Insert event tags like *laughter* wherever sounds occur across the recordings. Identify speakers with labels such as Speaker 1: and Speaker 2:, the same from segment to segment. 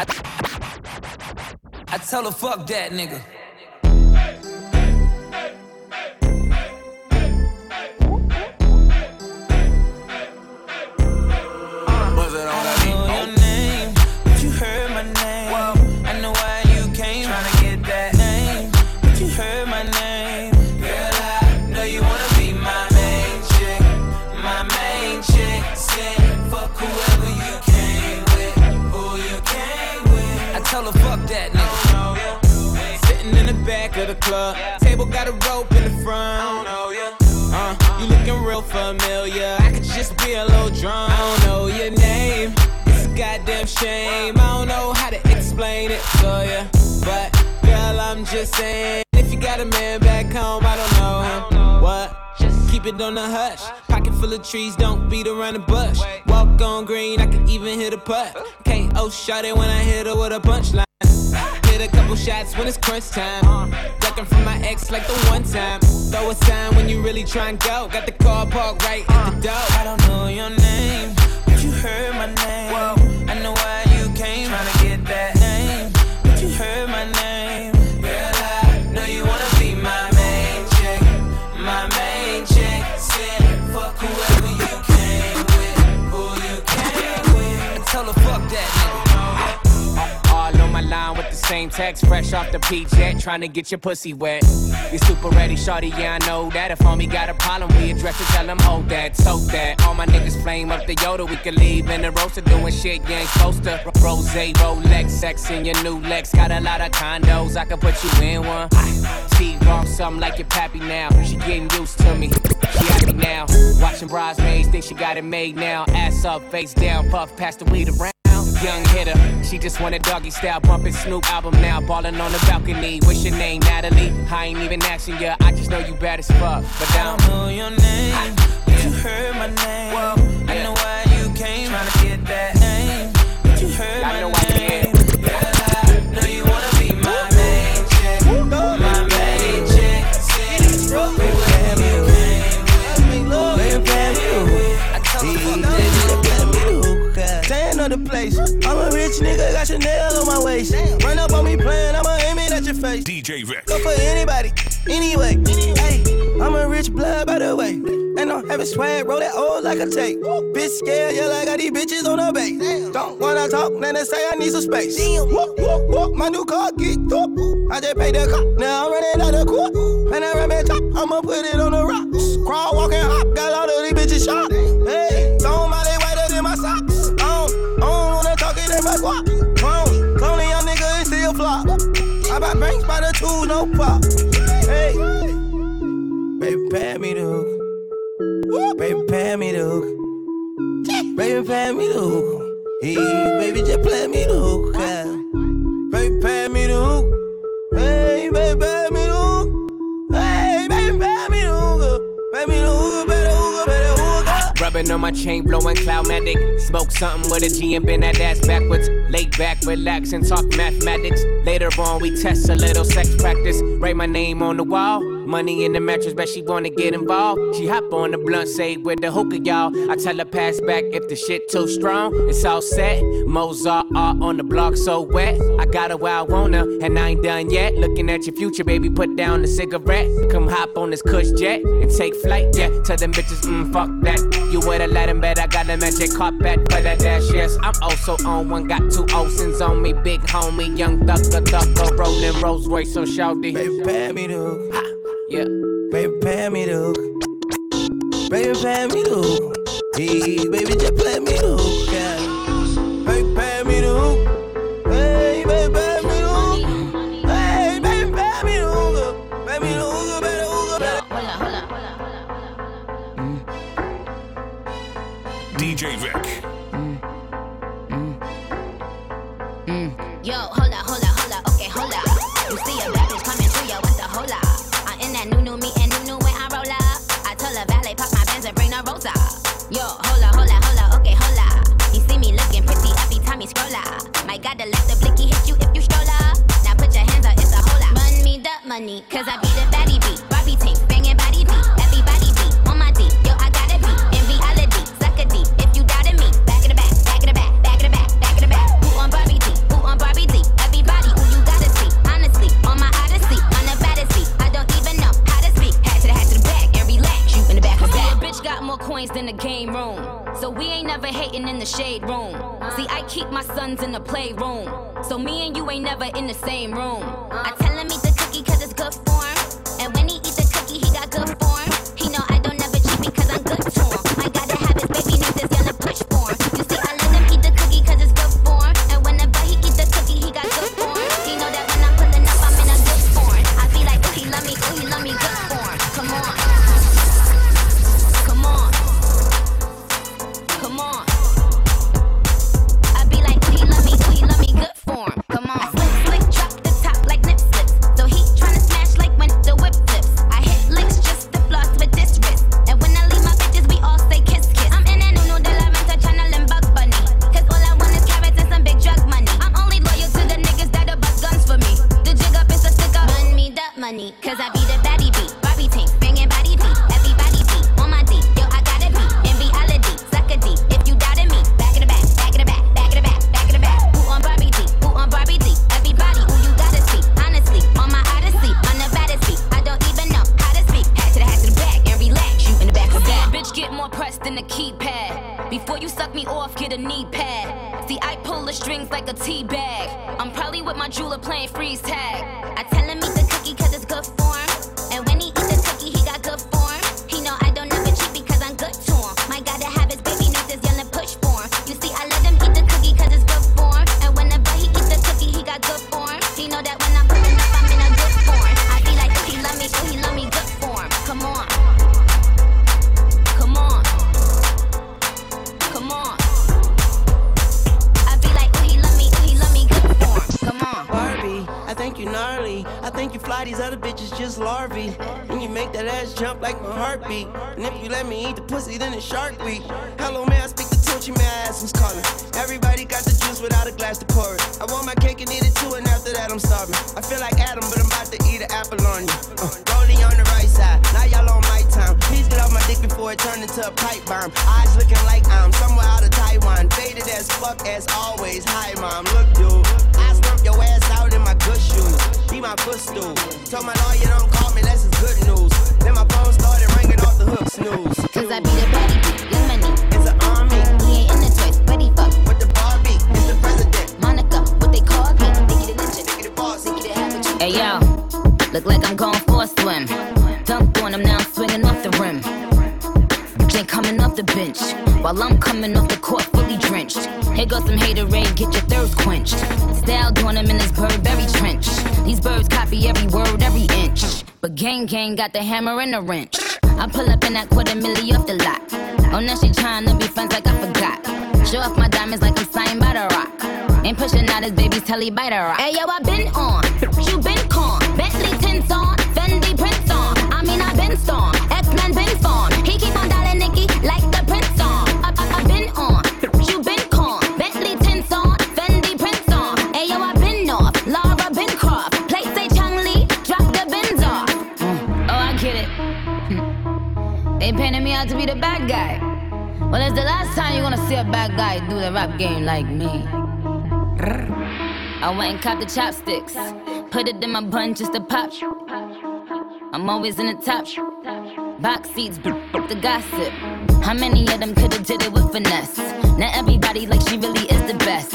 Speaker 1: I tell her, fuck that nigga. Club, table got a rope in the front. Uh, you looking real familiar. I could just be a little drunk. I don't know your name. It's a goddamn shame. I don't know how to explain it to ya. But girl, I'm just saying. If you got a man back home, I don't know him. What? Keep it on the hush. Pocket full of trees, don't beat around the bush. Walk on green, I can even hit a putt. KO shot it when I hit her with a punchline. Hit a couple shots when it's crunch time. Ducking from my ex like the one time. Throw a sign when you really try and go. Got the car parked right at the door. I don't know your name, but you heard my name. I know why you came. Tryna get that name, but you heard my name. Girl, I know you wanna be my main chick, my main chick. Said fuck whoever you came with, who you came with. I tell her fuck that
Speaker 2: line with the same text, fresh off the P jet, trying to get your pussy wet. You super ready, shorty, yeah, I know that. If homie got a problem, we address it, tell him hold that, tote that. All my niggas flame up the Yoda, we can leave in the roaster doing shit you ain't supposed to. Rose, Rolex, sex in your new Lex, got a lot of condos, I can put you in one. T-Raw, something like your pappy now. She getting used to me, she happy now. Watching bridesmaids, think she got it made now. Ass up, face down, puff, pass the weed around. Young hitter, she just want a doggy style, bumping Snoop album now, ballin' on the balcony. What's your name, Natalie? I ain't even asking ya, I just know you bad as fuck. But
Speaker 1: I don't know your name, but you heard my name.
Speaker 3: Place. I'm a rich nigga, got Chanel on my waist. Run up on me playing, I'ma aim it at your face.
Speaker 4: DJ Vique.
Speaker 3: Go for anybody, anyway. Hey, I'm a rich blood by the way. And I'm having swag, roll that old like a tape. Bitch scared, yeah, like I got these bitches on the base. Don't wanna talk, then they say I need some space. Whoop, whoop, whoop, my new car get up. I just paid the cop, now I'm running out of court. And I ram it top, I'ma put it on the rocks. Baby, just play me the hook. Baby, pay me the hook. Hey, baby, pay me the hook. Hey, baby, pay me the hook. Pay me the hook, better hook, better hook.
Speaker 2: rubbing on my chain, blowing Cloudmatic. Smoke something with a G and bend that ass backwards. Lay back, relax, and talk mathematics. Later on, we test a little sex practice. Write my name on the wall. Money in the mattress, bet she wanna get involved. She hop on the blunt, say with the hookah, y'all. I tell her pass back if the shit too strong. It's all set. Mozart art on the block, so wet. I got her where I want her, and I ain't done yet. Looking at your future, baby, put down the cigarette. Come hop on this cush jet and take flight, yeah. Tell them bitches, mm, fuck that. You would've let him bet I got a magic carpet for that dash, yes. I'm also on one, got two Olsen's on me. Big homie, young thugger, thugger, rolling Rolls Royce on shouty.
Speaker 3: Baby, pay me the.
Speaker 2: Ha, yeah.
Speaker 3: Baby, pay me the hook. Baby, pay me the hook. Hey, baby, just play me the hook. Yeah. Baby, pay me the hook. Hey, baby, pay me the hook. Hey, baby, pay me the hook. Pay me the hook, better hook, better.
Speaker 5: Mm. DJ Vique. Juice without a glass to pour it. I want my cake and eat it too, and after that I'm starving. I feel like Adam, but I'm about to eat an apple on you. Uh, rolling on the right side, now y'all on my time. Please get off my dick before it turned into a pipe bomb. Eyes looking like I'm somewhere out of Taiwan. Faded as fuck as always. Hi, mom, look, dude. I slurp your ass out in my good shoes. Be my footstool. Told my lawyer don't call me it's good news. Then my phone started ringing off the hook, snooze.
Speaker 6: Cause I be the baddie Hey yo, look like I'm going for a swim. Dunked on him, now I'm swinging off the rim. Ain't coming off the bench. While I'm coming off the court fully drenched. Here goes some haterade, get your thirst quenched. Style doing him in this Burberry trench. These birds copy every word, every inch. But gang gang got the hammer and the wrench. I pull up in that quarter milli off the lot. Oh, now she trying to be friends like I forgot. Show off my diamonds like I'm signed by the rock. Ain't pushing out his baby's telly rock. Hey yo, I been on, you been con. Bentley tints on, Fendi prints on. I mean I been storm, X-Men been form. He keep on dialing Nicki like the prince on. I, I, I been on, you been con. Bentley tints on, Fendi prints on. Hey yo, I been off, Lara been Croft. Play say Chun-Li, drop the bins off. Mm. Oh, I get it. Hmm. They painted me out to be the bad guy. Well, it's the last time you're gonna see a bad guy do the rap game like me. I went and caught the chopsticks. Put it in my bun just to pop. I'm always in the top. Box seats, the gossip. How many of them could've did it with finesse? Now everybody like she really is the best.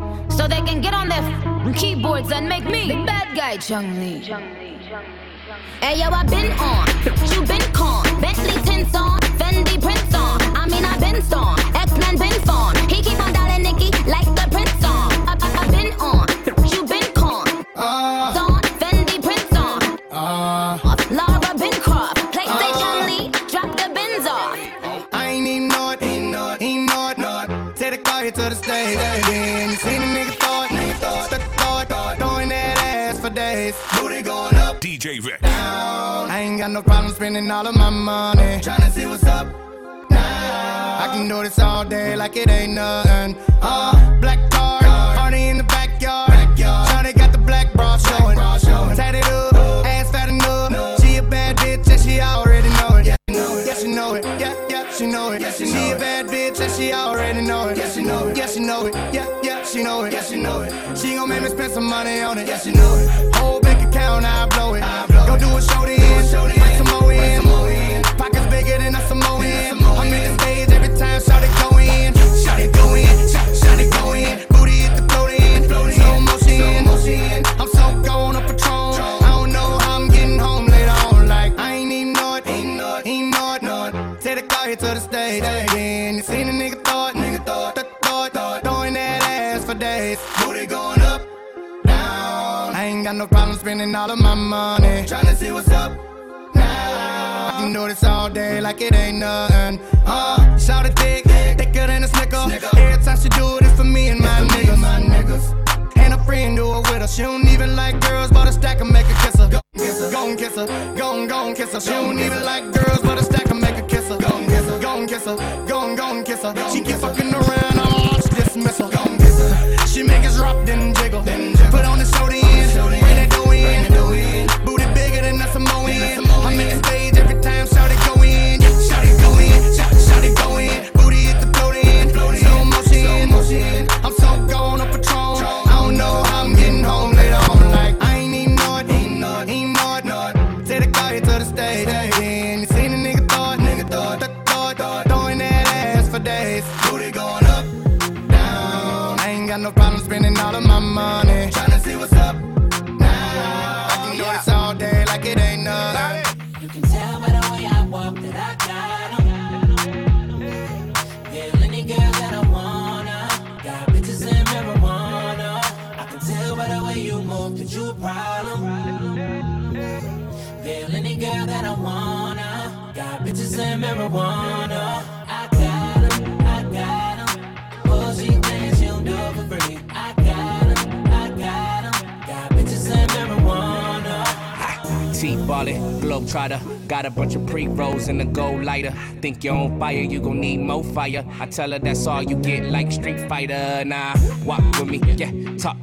Speaker 6: So they can get on their f- keyboards and make me the bad guy, Chun-Li. Hey yo, I been on, you been con, Bentley tints on, Fendi prints on. I mean I been storm, DJ I ain't got no problem spending all of my money. Tryna see what's up. Now.
Speaker 5: I can do this all day like it ain't nothing. Uh, black card, card. party in the backyard. backyard. Shawty got the black bra showing. Bra showing. Tatted up, uh. ass fat
Speaker 7: enough. No.
Speaker 5: She a bad bitch and she already know it. Yeah, know it. yeah she know it. Yeah, yeah, she know it. Yeah, she, know she a bad bitch and
Speaker 6: she already know it. Yeah, she know it. Yeah, she know it. Yeah, yeah, she know it. Yeah, she know it. She gon' make me spend some money on it. Yeah, she know it. Whole do a show. Bring some more in. Pockets bigger than a Samoan. I'm in the stage every time, shout it go in. Shout it go in. Shout, it go in. Booty hit the float in. Slow motion. I'm so gone up Patron. I don't know how I'm getting home later on. Like, I ain't even know it. Ain't know it. Ain't know it. Know. Take the car here to the stage. Then you seen a nigga it. Nigga throw it. Throw it. Throwing that ass for days. Booty going up. Down. I ain't got no problem spending all of my money. Tryna. Now. I can do this all day like it ain't nothing. Uh, shout it thick, thicker than a snicker. Every time she do it, it's for me and my niggas. My niggas. And a friend do it with her. She don't even like girls, but a stack and make her kiss her. Go and kiss her, go and go and kiss her. She don't even like girls, but a stack and make her kiss her. Go and kiss her, go and kiss her, go and go and kiss her. She keep fucking around, I'ma launch dismissal. Go and kiss her. She make us drop, then jiggle. Put on the show then,
Speaker 1: and a
Speaker 8: gold lighter. Think you're on fire, you gon' need more fire. I tell her that's all you get, like Street Fighter. Nah, walk with me, yeah,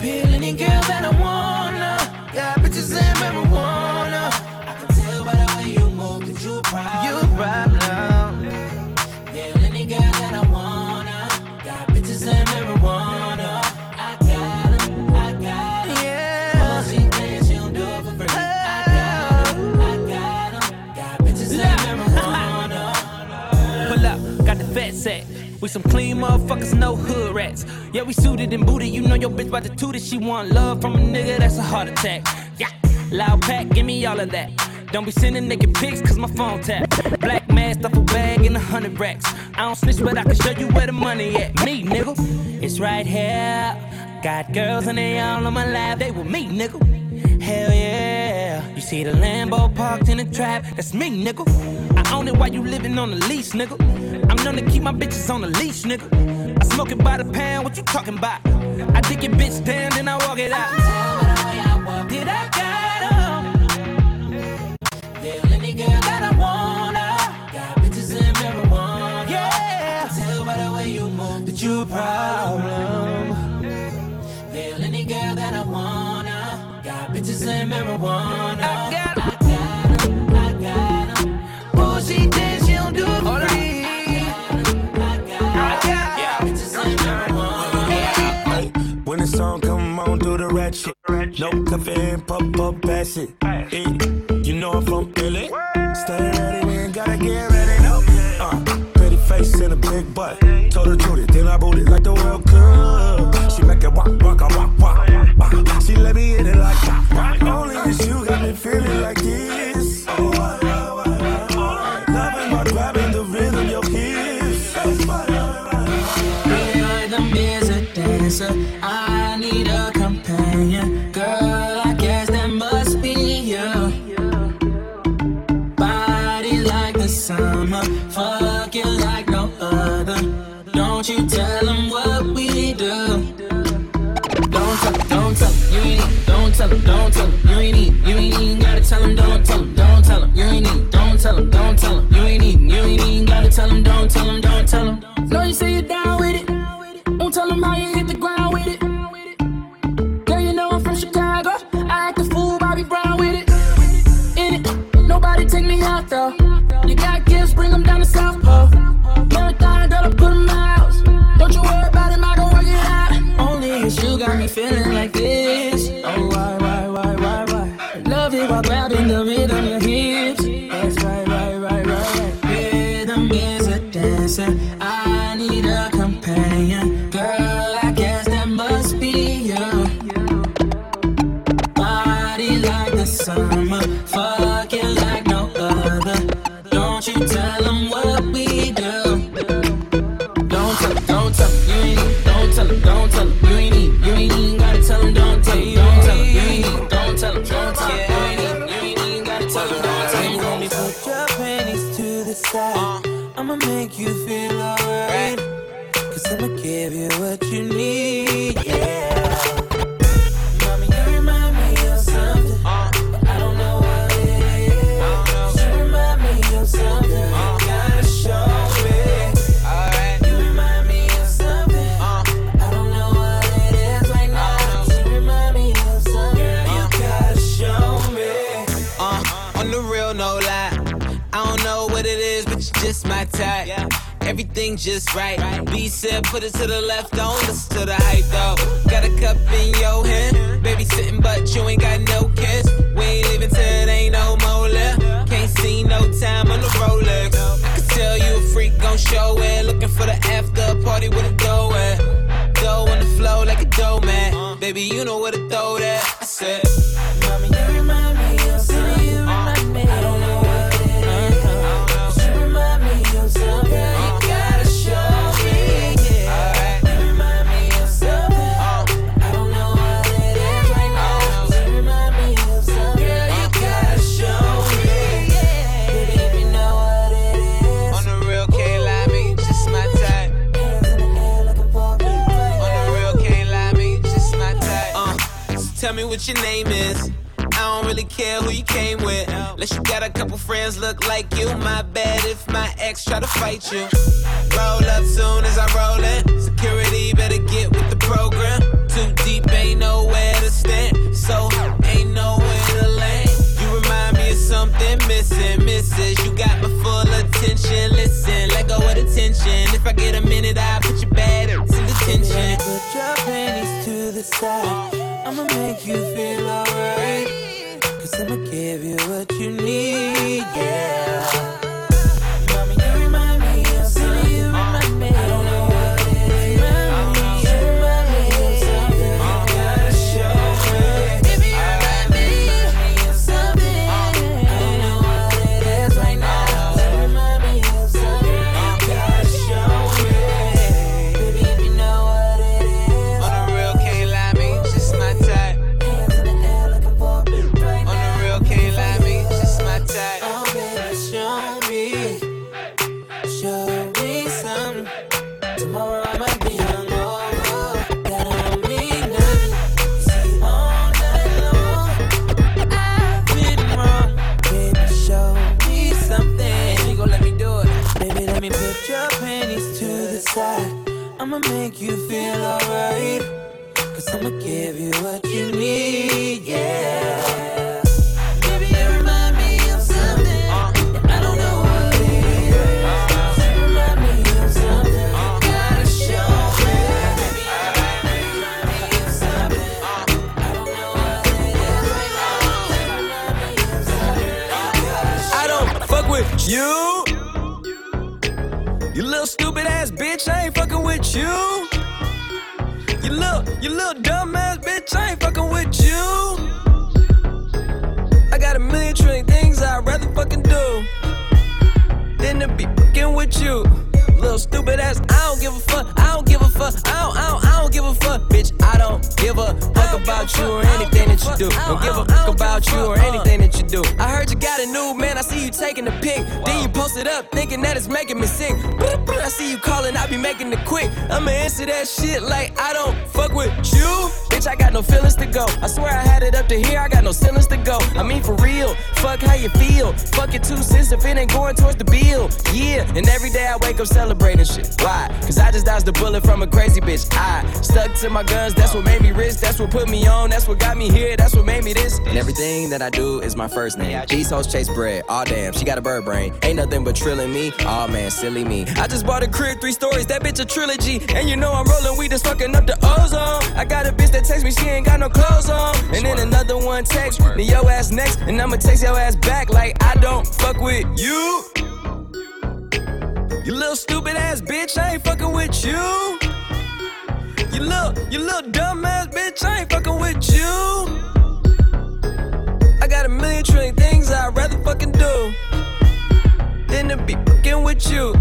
Speaker 1: Peel any girl that I wanna. Got bitches and marijuana. I can tell by the way you move that you a problem. You a problem. Girl that I wanna. Got bitches and marijuana. I got 'em, I got 'em. Yeah. Oh, she thinks she don't do it for free. I got 'em, I got 'em. Got bitches marijuana.
Speaker 9: Pull up, got the fat sack. We some clean motherfuckers, no hood rats. Yeah, we suited and booted. You know your bitch about to toot it. She want love from a nigga, that's a heart attack. Yeah, loud pack, give me all of that. Don't be sending naked pics, cause my phone tap. Black mask, duffel bag, and a hundred racks. I don't snitch, but I can show you where the money at. Me, nigga, it's right here. Got girls and they all on my lap, they with me, nigga. Hell yeah. You see the Lambo parked in the trap, that's me, nigga. I own it while you living on the lease, nigga. I'm known to keep my bitches on the leash, nigga. I smoke it by the pound, what you talking about? I dig your bitch down, then I walk it out. Did oh, I got 'em?
Speaker 1: Yeah, any girl that I wanna. Got bitches and marijuana.
Speaker 9: Yeah.
Speaker 1: I tell by the way you move that you a problem. Bitches and marijuana.
Speaker 9: I got 'em.
Speaker 1: I got 'em, I got 'em.
Speaker 9: Oh, she did, she don't do it for free.
Speaker 1: I got 'em.
Speaker 9: Yeah.
Speaker 1: Bitches.
Speaker 10: When the song come on, do the rat shit. No caffeine, pop up, pass it. Eh, You know I'm from Philly. Stay ready, we ain't gotta get ready. No. Uh, pretty face and a big butt. Told her truth, it then I rolled it like the World Cup. She make it walk, walk, walk, walk, walk. She let me in it like
Speaker 9: tell him, don't tell him. You ain't eating, you ain't even gotta tell him, don't tell him, don't tell him. You ain't even. don't tell him, don't tell him. You ain't eating, you ain't even gotta tell him, don't tell him, don't tell him. No, you say you're down with it. Don't tell him how you hit the ground with it. Girl, you know I'm from Chicago. I act the fool, Bobby Brown with it. In it, nobody take me out though. You got gifts, bring them down to South Pole.
Speaker 11: baby, you know where to throw that.
Speaker 1: what
Speaker 11: your name is. I don't really care who you came with. Unless you got a couple friends look like you. My bad if my ex try to fight you. Roll up soon as I roll in. Security better get with the program. Too deep, ain't nowhere to stand. So ain't nowhere to land. You remind me of something missing, misses. You got my full attention. Listen, let go of the tension. If I get a minute, I'll put you bad in detention.
Speaker 1: Put your panties the side. I'ma make you feel alright. Cause I'ma give you what you need, yeah.
Speaker 12: About you or anything that you do. Don't give a fuck about you or anything that you do. I heard you got a new man, I see you taking the pic. Then you post it up, thinking that it's making me sick. I see you calling, I be making it quick. I'ma answer that shit like I don't fuck with you. Bitch, I got no feelings to go. I swear I had it up to here, I got no ceilings to go. I mean, for real, fuck how you feel. Fuck it two cents if it ain't going towards the bill. Yeah, and every day I wake up celebrating shit. Why? Cause I just dodged a bullet from a crazy bitch. I stuck to my guns, that's what made me rich. That's what put me on, that's what got me here, that's what made me this. And everything that I do is my first name. These hoes chase bread, aw oh, damn, she got a bird brain. Ain't nothing but trilling me, aw oh, man, silly me. I just bought a crib, three stories, that bitch a trilogy. And you know I'm rolling weed that's fucking up the ozone. I got a bitch that text me, she ain't got no clothes on. And then another one text me, yo ass next, and I'ma text your ass back like I don't fuck with you. You little stupid ass bitch, I ain't fucking with you. You little, you little dumb ass bitch, I ain't fucking with you. I got a million trillion things I'd rather fucking do than to be fucking with you.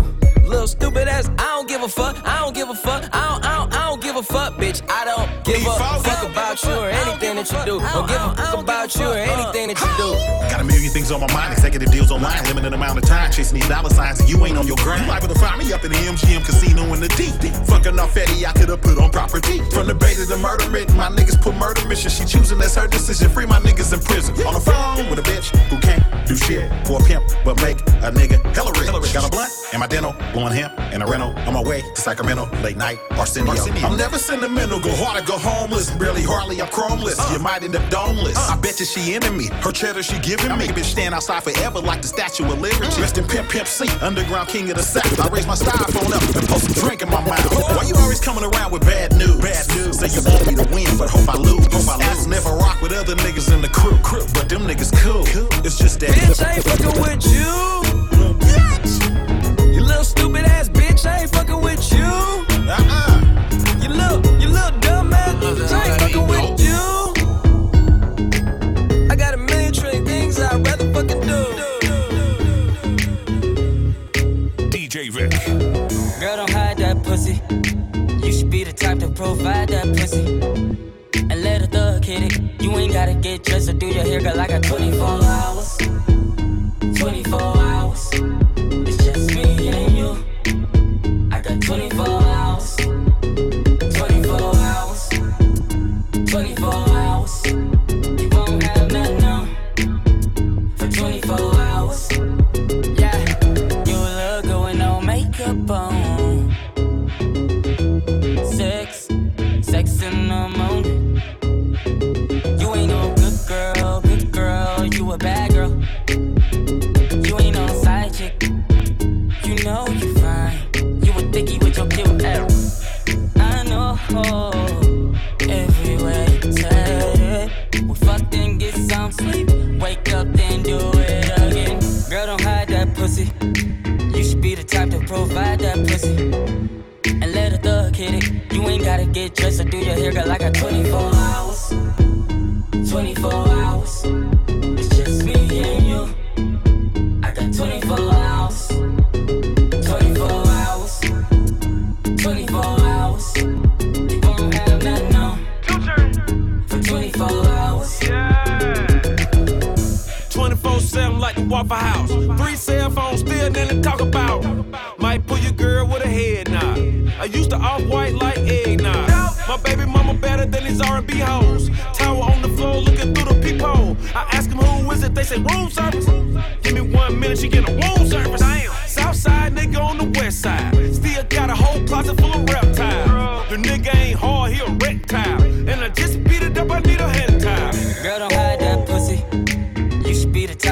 Speaker 12: Little stupid ass, I don't give a fuck, I don't give a fuck, I don't, I don't, I don't give a fuck, bitch. I don't give a fuck about you or anything that you do. Don't give a fuck about you or anything that you do.
Speaker 13: Got a million things on my mind, executive deals online, limited amount of time, chasing these dollar signs, and you ain't on your grind. You liable to find me up in the MGM casino in the deep. Fucking off Eddie, I could've put on property. From the bait to the murder written, my niggas put murder mission. She choosing, that's her decision. Free my niggas in prison. On the phone with a bitch who can't do shit for a pimp, but make a nigga hella rich. Got a blunt and my dental blowing hemp in a rental on my way to Sacramento, late night, Arsenio. Arsenio. I'm never sentimental, go hard or go homeless. Barely hardly, I'm chromeless. Uh. You might end up domeless. Uh. I bet you she into me. Her cheddar she giving I me. Bitch stand outside forever like the Statue of Liberty. Mm. Rest in Pimp Pimp C, underground king of the South. I raise my styrofoam up and post some drink in my mouth. Why you always coming around with bad news? Bad news. Say you want me to win, but hope I lose. Hope I lose. I rock with other niggas in the crew. crew. But them niggas cool. cool. It's just that.
Speaker 12: Bitch, I ain't fucking with you. You little stupid ass bitch, I ain't fucking with you. Uh-uh. You little, you little dumb ass bitch, I ain't fucking with you. I got a million trillion things I'd rather fucking do.
Speaker 14: DJ Vique.
Speaker 15: Girl, don't hide that pussy. You should be the type to provide that pussy. And let a thug hit it. You ain't gotta get dressed or do your hair, girl. I got 24 hours. 24 hours.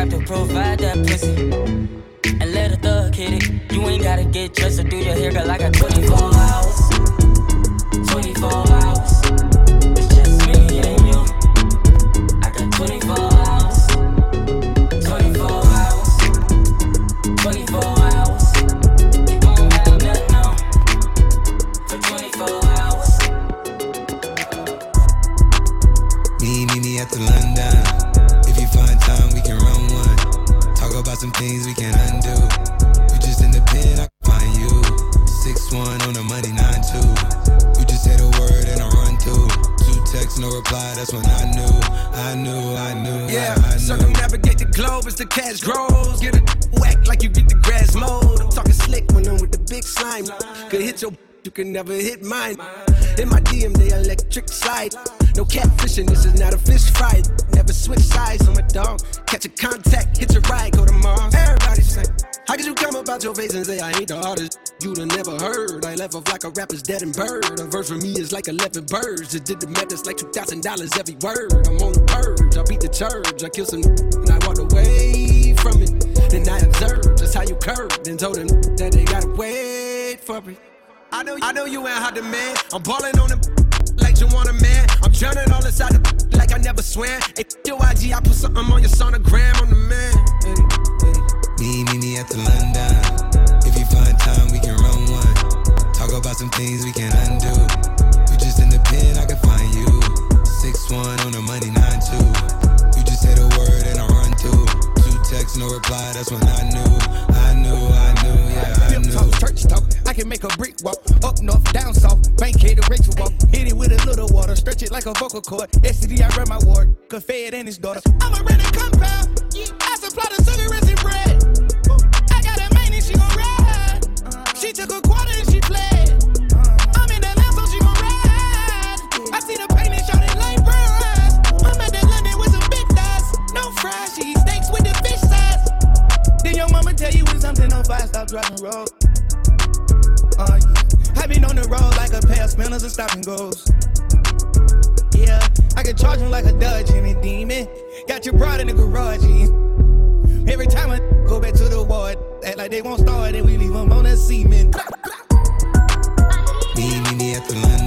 Speaker 15: To provide that pussy. And let a thug hit it. You ain't gotta get dressed or do your hair, girl. I got 24 hours. 24 hours.
Speaker 16: The
Speaker 17: cash grows. Get a whack like you get the grass mowed. I'm talking slick when I'm with the big slime. Could hit your, you can never hit mine. In my DM, they electric slide. No catfishing, this is not a fish fry. Never switch sides on my dog. Catch a contact, hit your ride, go to Mars. Everybody say, How could you come about your face and say I ain't the artist? You'd have never heard. I left off like a rapper's dead and bird. A verse for me is like 11 birds. Just did the math, it's like $2,000 every word. I'm on the purge, I beat the church. I killed some and I walked away from it. Then I observed just how you curved and told them that they gotta wait for it. I know, I know you ain't hot demand. I'm balling on the like you want a man. I'm drowning all inside the like I never swam. Hey, your IG, I put something on your sonogram. I'm the man.
Speaker 18: Me, me, me at the London. If you find time, we can run one. Talk about some things we can undo. You just in the pen, I can find you. Six one on the money, nine two. You just say the word and I run two. Two texts, no reply. That's when I knew, I knew, I knew, yeah, I knew.
Speaker 6: talk, church talk. Can make a brick walk. Up north, down south. Bank the rich walk. Hit it with a little water. Stretch it like a vocal cord. STD, I run my ward. Fed and his daughter. I'm a rented compound. I supply the cigarettes and bread. I got a main and she gon' ride. Uh, she took a quarter and she fled. Uh, I'm in the so she gon' ride. I see the pain and shot it like. I'm at with some big thighs. No fries, she steaks with the fish. Then your mama tell you when something on fire, stop driving road. I been on the road like a pair of spinners and stop and goes. Yeah, I can charge him like a Dodge and demon. Got your bride in the garage. yeah. Every time I go back to the ward, act like they won't start and we leave them on the cement.
Speaker 18: Me, me, me at the London.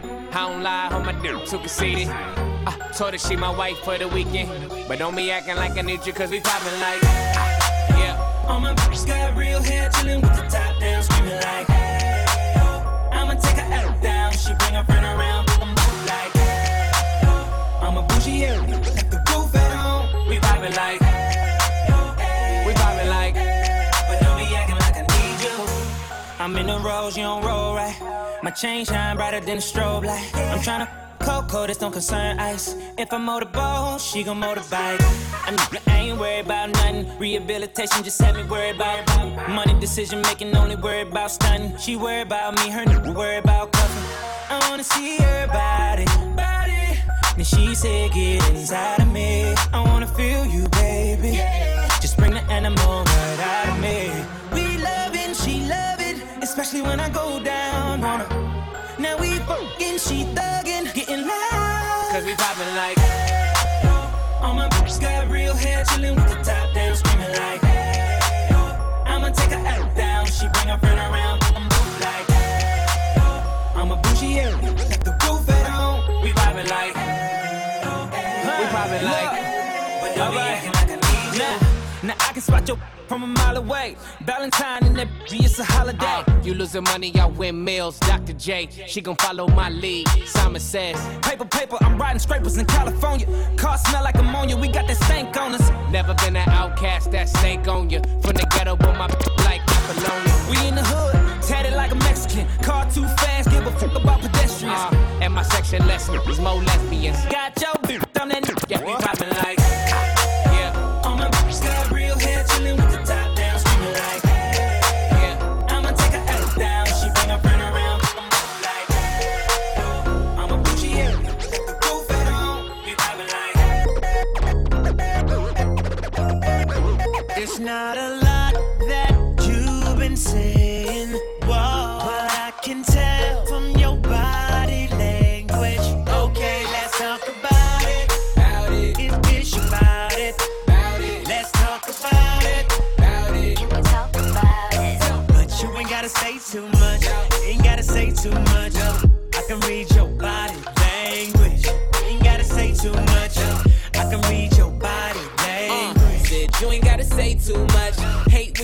Speaker 2: I don't lie, on my dick too conceited. I told her she my wife for the weekend. But don't be acting like I need you, cause we poppin' like, ah, yeah.
Speaker 1: All my bitches got real hair, chillin' with the top down, screamin' like, hey, oh. I'ma take her out down, she bring her friend around, I'm both like, hey, oh. I'm a bougie, yeah, like the roof at home. We vibing like, I'm in the rose, you don't roll right. My chain shine brighter than a strobe light. I'm tryna Coco, this don't concern ice. If I motorboat, she gon' motorbike. I'm, I ain't worried about nothing. Rehabilitation just had me worried about money decision making. Only worried about stunting. She worried about me, her nigga worried about cuffing. I wanna see her body, body. Then she said, get inside of me. I wanna feel you, baby. Just bring the animal especially when I go down on her. Now we fucking, she thuggin', getting loud.
Speaker 2: cause we poppin' like,
Speaker 1: All my bitches got real hair, chillin' with the top down, screaming like, hey, oh. I'ma take her out down, she bring her friend around, I'm like, hey, oh. I'm a bougie, yeah, like the roof at home.
Speaker 2: we poppin' like, we poppin' like.
Speaker 1: But
Speaker 19: can spot your from a mile away. Valentine and that it's a holiday.
Speaker 2: Uh, you losing money, I win meals. Dr. J, she gon' follow my lead. Simon says,
Speaker 19: Paper, paper, I'm riding scrapers in California. Car smell like ammonia, we got that stank on us.
Speaker 2: never been an outcast, that snake on you. From the ghetto, but my *laughs* like Apollonia.
Speaker 19: We in the hood, tatted like a Mexican. Car too fast, give a fuck about pedestrians.
Speaker 2: Uh, and my section less niggas, more lesbians.
Speaker 19: Got your *laughs* bitch, I'm that nigga.
Speaker 2: Yeah, we poppin' like,
Speaker 1: It's not a
Speaker 20: lot that you've been saying.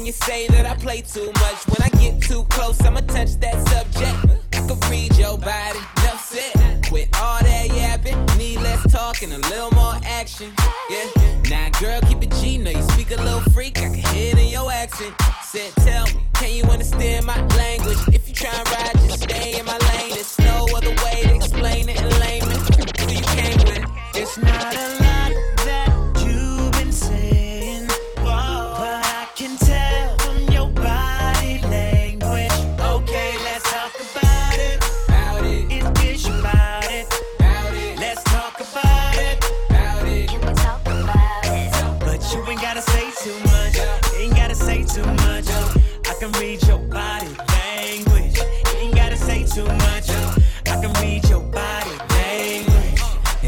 Speaker 20: You say
Speaker 11: that I play too much. When I get too close, I'ma touch that subject. I can read your body. Enough said. Quit all that yapping. Need less talking, a little more action. Yeah. Now, girl, keep it G. Know you speak a little freak. I can hear it in your accent. Said, tell me, can you understand my language? If you try and ride,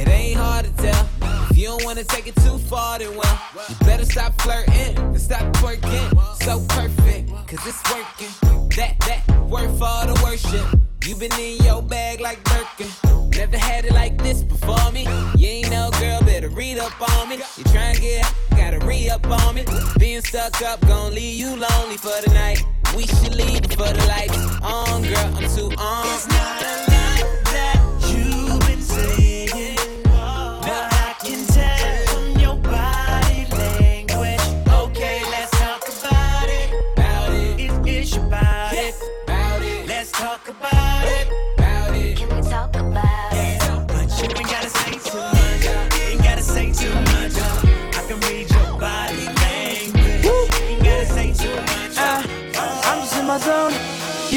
Speaker 11: It
Speaker 20: ain't
Speaker 11: hard to tell. If you don't wanna take it too far, then well, you better stop flirting and stop twerking. So perfect, cause it's working. That, that, worth all the worship. You been in your bag like Birkin. Never had it like this before me. You ain't no girl, better read up on me. You tryna get up, gotta re up on me. Being stuck up, gon' leave you lonely for the night. We should leave before the lights on, girl. I'm too on.
Speaker 20: It's not a lot that you've been saying,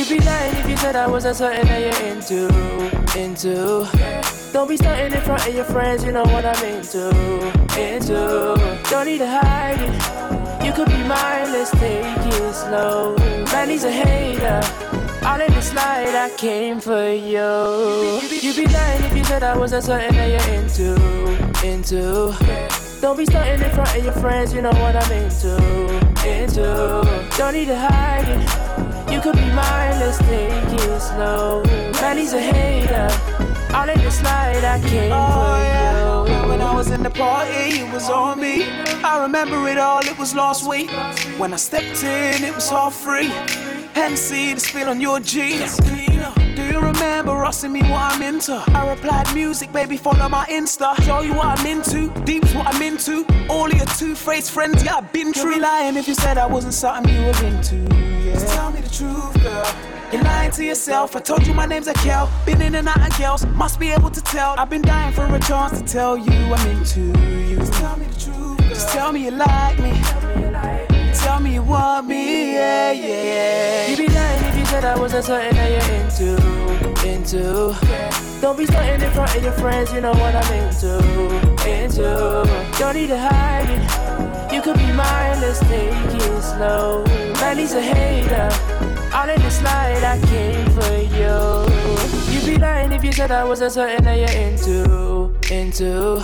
Speaker 21: You'd be lying if you said I wasn't something that you're into, into. Don't be starting in front of your friends, you know what I'm into, into. Don't need to hide it. You could be mine, let's take it slow. Man, he's a hater. All in the slide, I came for you. You'd be lying if you said I wasn't something that you're into, into. Don't be starting in front of your friends, you know what I'm into, into. Don't need to hide it. You could be mine, let's take it slow. Man, he's a hater. All in the slide, I came
Speaker 22: Oh,
Speaker 21: you.
Speaker 22: When I was in the party, it was on me. I remember it all, it was last week. When I stepped in, it was all free. Hennessy, the spill on your jeans. Do you remember asking me what I'm into? I replied, music, baby, follow my Insta. Show you what I'm into, deep's what I'm into. All of your two-faced friends, yeah, I've been true. You'd be lying if you said I wasn't something you were into, yeah. Just tell me the truth, girl. You're lying to yourself. I told you my name's Akel. Been in and out of girls. Must be able to tell. I've been dying for a chance to tell you I'm into you. Just tell me the truth. Girl. Just tell me you like me. Tell me you want me. Yeah, yeah, yeah.
Speaker 21: You'd be lying if you said I wasn't something that you're into, into. Don't be starting in front of your friends, you know what I'm into, into. Don't need to hide it. You could be mine, let's take it slow. Man, he's a hater. All in the slide, I came for you. You'd be lying if you said I wasn't something that you're into, into.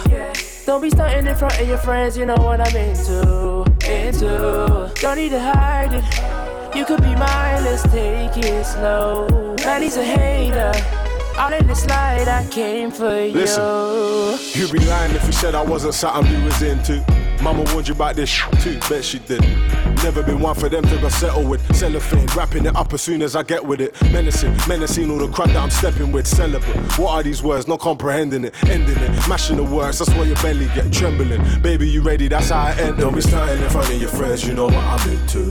Speaker 21: Don't be starting in front of your friends, you know what I'm into, into. Don't need to hide it. You could be mine, let's take it slow. Man, he's a hater. All in the slide, I came for you.
Speaker 23: Listen, you'd be lying if you said I wasn't something you was into. Mama warned you about this shit too, bet she did. Never been one for them to go settle with. Cellophane, wrapping it up as soon as I get with it. Menacing, menacing all the crap that I'm stepping with. Celebrate. What are these words? Not comprehending it, ending it, mashing the words. That's why your belly get trembling. Baby, you ready? That's how I end. Don't be starting in front of your friends. You know what I'm into,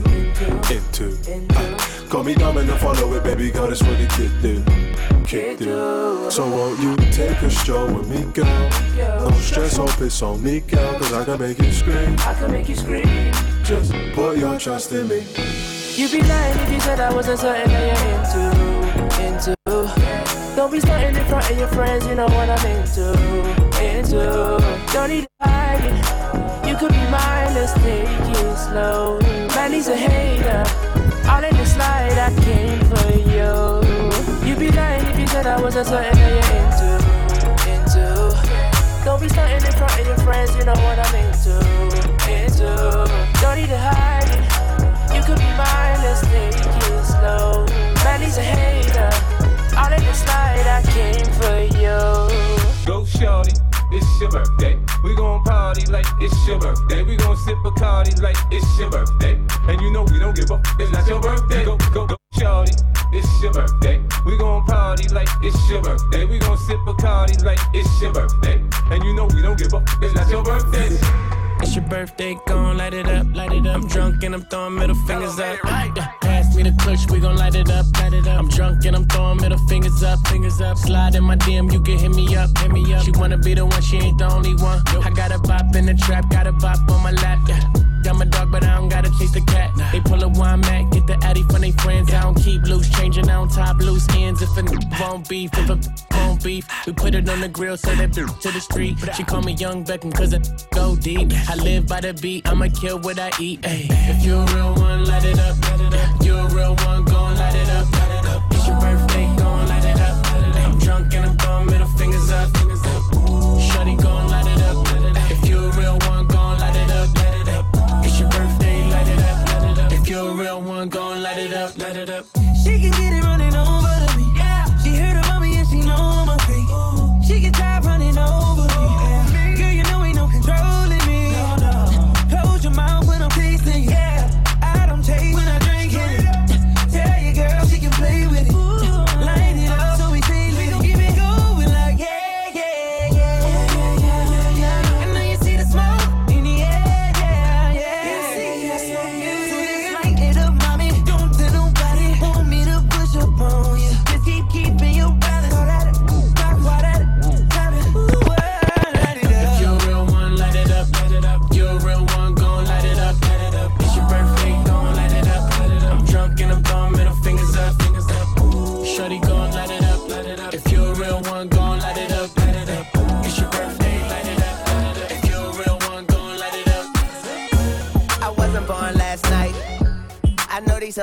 Speaker 23: into. Uh, got me dumb and follow it, baby girl. That's what the kid do. Kid do. So won't you take a stroll with me, girl? No stress, hope it's on me, girl, cause I can make you scream.
Speaker 21: I can make you scream.
Speaker 23: Just put your trust in me.
Speaker 21: You'd be lying if you said I wasn't certain that you're into, into. Don't be starting in front of your friends, you know what I'm into, into. Don't need to hide it. You could be mine, let's take it slow. Man, he's a hater. All in this light, I came for you. You'd be lying if you said I wasn't something that you're into. into. Don't be starting in front of your friends, you know what I'm into. Into. Don't need to hide it. You could be mine, let's take it slow. Man, he's a hater. All in this light, I came for you.
Speaker 4: Go, shorty it's your birthday. We gon' party like it's your birthday. We gon' sip a party like it's your birthday. And you know we don't give up, it's not your birthday. Go, go, go, shorty, it's your birthday. We gon' party like it's your birthday. We gon' sip a party like it's your birthday. And you know we don't give up, it's not your birthday.
Speaker 21: It's your birthday, gon' light it up, light it up. I'm drunk and I'm throwing middle fingers up. Pass me the clutch, we gon' light it up, light it up. I'm drunk and I'm throwing middle fingers up, fingers up. Slide in my DM, you can hit me up, hit me up. She wanna be the one, she ain't the only one. I got a bop in the trap, got a bop on my lap. Yeah. I'm a dog, but I don't gotta chase the cat. They pull a wine mat, get the addy from they friends. I don't keep loose, changing on top loose ends. If a won't beef, if a won't beef, we put it on the grill, so that to the street. She call me Young Beckham, cause I go deep. I live by the beat, I'ma kill what I eat. Ay. If you a real one, light it up. You a real one, gon' light it up. It's your birthday, gon' light it up. I'm drunk and I'm throwing middle fingers up. Shorty you a real light it up, light it up.
Speaker 24: She can get it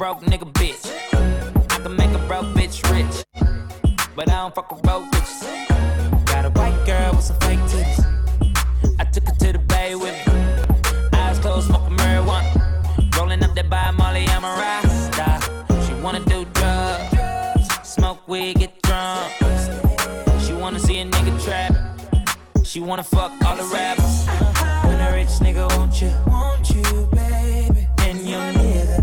Speaker 1: broke nigga bitch. I can make a broke bitch rich. But I don't fuck with broke bitches. Got a white girl with some fake titties. I took her to the bay with me. Eyes closed, smoking marijuana. Rolling up that by Molly, I'm a rasta. She wanna do drugs, smoke weed, get drunk. She wanna see a nigga trap. She wanna fuck all the rappers. When a rich nigga want you, want you, baby. And your nigga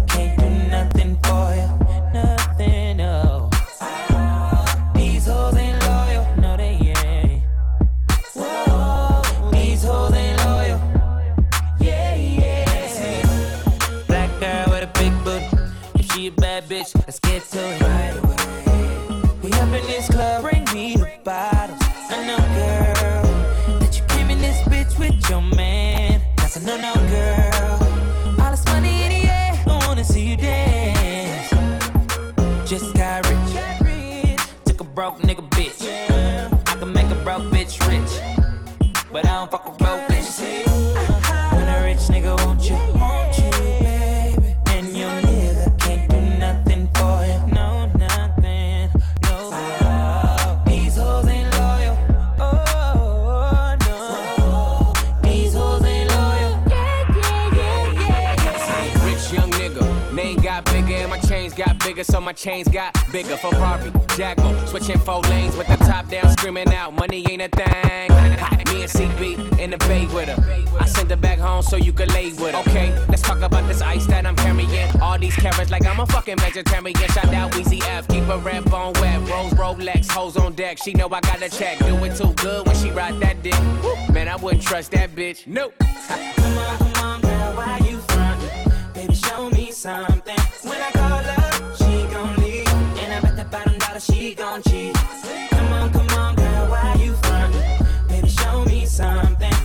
Speaker 2: bigger, so my chains got bigger. For Barbie, Jacko, switching four lanes with the top down, screaming out, money ain't a thing. Me and CB in the bay with her. I send her back home so you can lay with her. Okay, let's talk about this ice that I'm carrying. All these carrots like I'm a fucking vegetarian. Shout out Weezy F, keep a red bone wet. Rose Rolex, hoes on deck. She know I got a check. Do it too good when she ride that dick. Man, I wouldn't trust that bitch. Nope.
Speaker 1: Come on, come on, girl, why you frontin'? Baby, show me something. her, she gon' cheat. Come on, come on, girl, why you frontin'? Baby, show me something.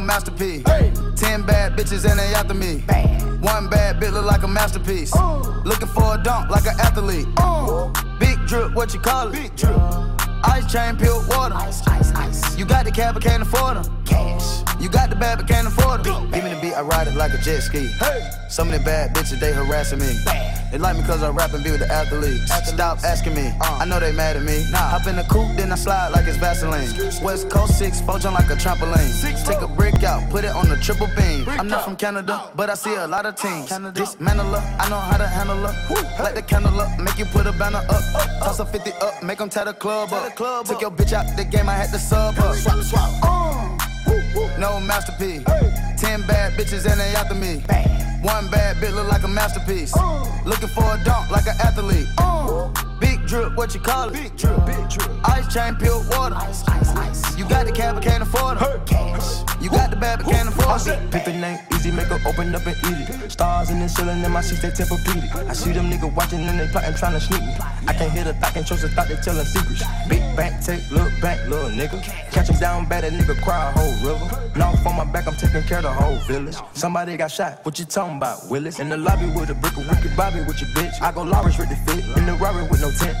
Speaker 25: Masterpiece. Ten bad bitches and they after me. One bad bitch look like a masterpiece. Looking for a dunk like an athlete. Big drip, what you call it? Big drip. Ice chain, pure water. Ice, ice, ice. You got the cab, but can't afford them. Cash. You got the bad, but can't afford them. Give me the beat, I ride it like a jet ski. Hey. Some of the bad bitches, they harassing me. They like me cause I rap and be with the athletes. Stop asking me, I know they mad at me. Hop in the coupe, then I slide like it's Vaseline. West Coast 6, four jump like a trampoline. Take a brick out, put it on the triple beam. I'm not from Canada, but I see a lot of teams. Dismantle her, I know how to handle her. Light the candle up, make you put a banner up. Toss a 50 up, make them tie the club up. Took your bitch out the game, I had to sub her. No masterpiece. Ten bad bitches and they after me. One bad bit look like a masterpiece. Looking for a dunk like an athlete. Drip, what you call it? Big drip, big drip. Ice chain, pure water. Ice, ice, ice. You got the cab, but can't afford it. Cash. You got the bad, but can't afford it.
Speaker 26: Pick the name, easy, make her open up and eat it. Stars in the ceiling in my seats, they Tempur-Pedic. I see them niggas watching and they plotting, trying to sneak me. I can't hear the thought, can't trust the thought, they telling secrets. Big bank, take, look back, little nigga. Catch him down bad, that nigga cry a whole river. Knock on my back, I'm taking care of the whole village. Somebody got shot, what you talking about, Willis? In the lobby with a brick of wicked Bobby with your bitch. I go Lawrence with the fit, in the Rari with no tent.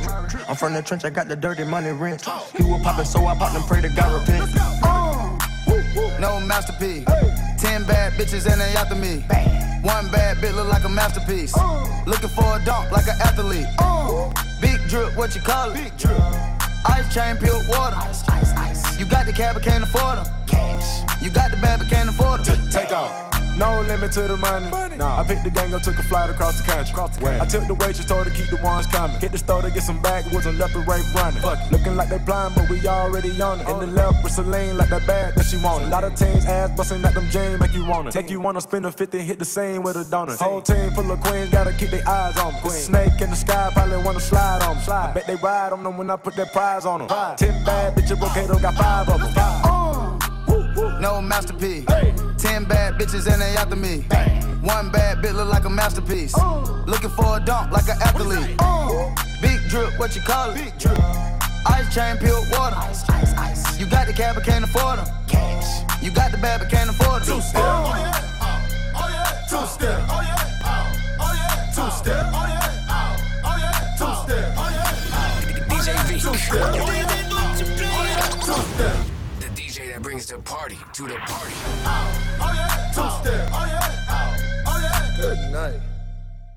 Speaker 26: I'm from the trench, I got the dirty money rent. He was popping, so I popped and pray to God repent.
Speaker 25: Uh, no masterpiece. Ten bad bitches and they after me. One bad bitch look like a masterpiece. Uh. Looking for a dunk like an athlete. Uh. Big drip, what you call it? Big drip. Ice chain, pure water. Ice, ice, ice. You got the cab, but can't afford them. Cash. You got the bad, but can't afford them.
Speaker 27: Take off. No limit to the money. Nah. I picked the gang up, took a flight across the country. I took the waitress, told her to keep the ones coming. Hit the store to get some backwoods and left and right running. Fuck. Looking like they blind, but we already on it. In the left with Celine, like that bag that she wanted. A lot of teams ass busting at them jeans, make you want it. Take you wanna spend a 50, hit the same with a donut. Whole team full of queens, gotta keep their eyes on them. Snake in the sky, probably wanna slide on them. I bet they ride on them when I put that prize on them. Ten bad bitches, Brocato got five of them. Five. Uh.
Speaker 25: No masterpiece. Ten bad bitches and they after me. One bad bitch look like a masterpiece. Looking for a dunk like an athlete. Big drip, what you call it? Big drip. Ice chain, pure water. Ice, ice, ice. You got the cab, but can't afford them. Cash. You got the bad, but can't afford them.
Speaker 13: Two step. Oh yeah. Oh yeah. Two step. Oh yeah. Oh yeah. Two step. Oh yeah. Oh yeah. Two step. Oh yeah.
Speaker 28: DJ V.
Speaker 13: Two step. Oh yeah. is
Speaker 28: the party to the party.
Speaker 13: Oh, oh yeah, two step. Oh yeah, oh, oh yeah. Good night.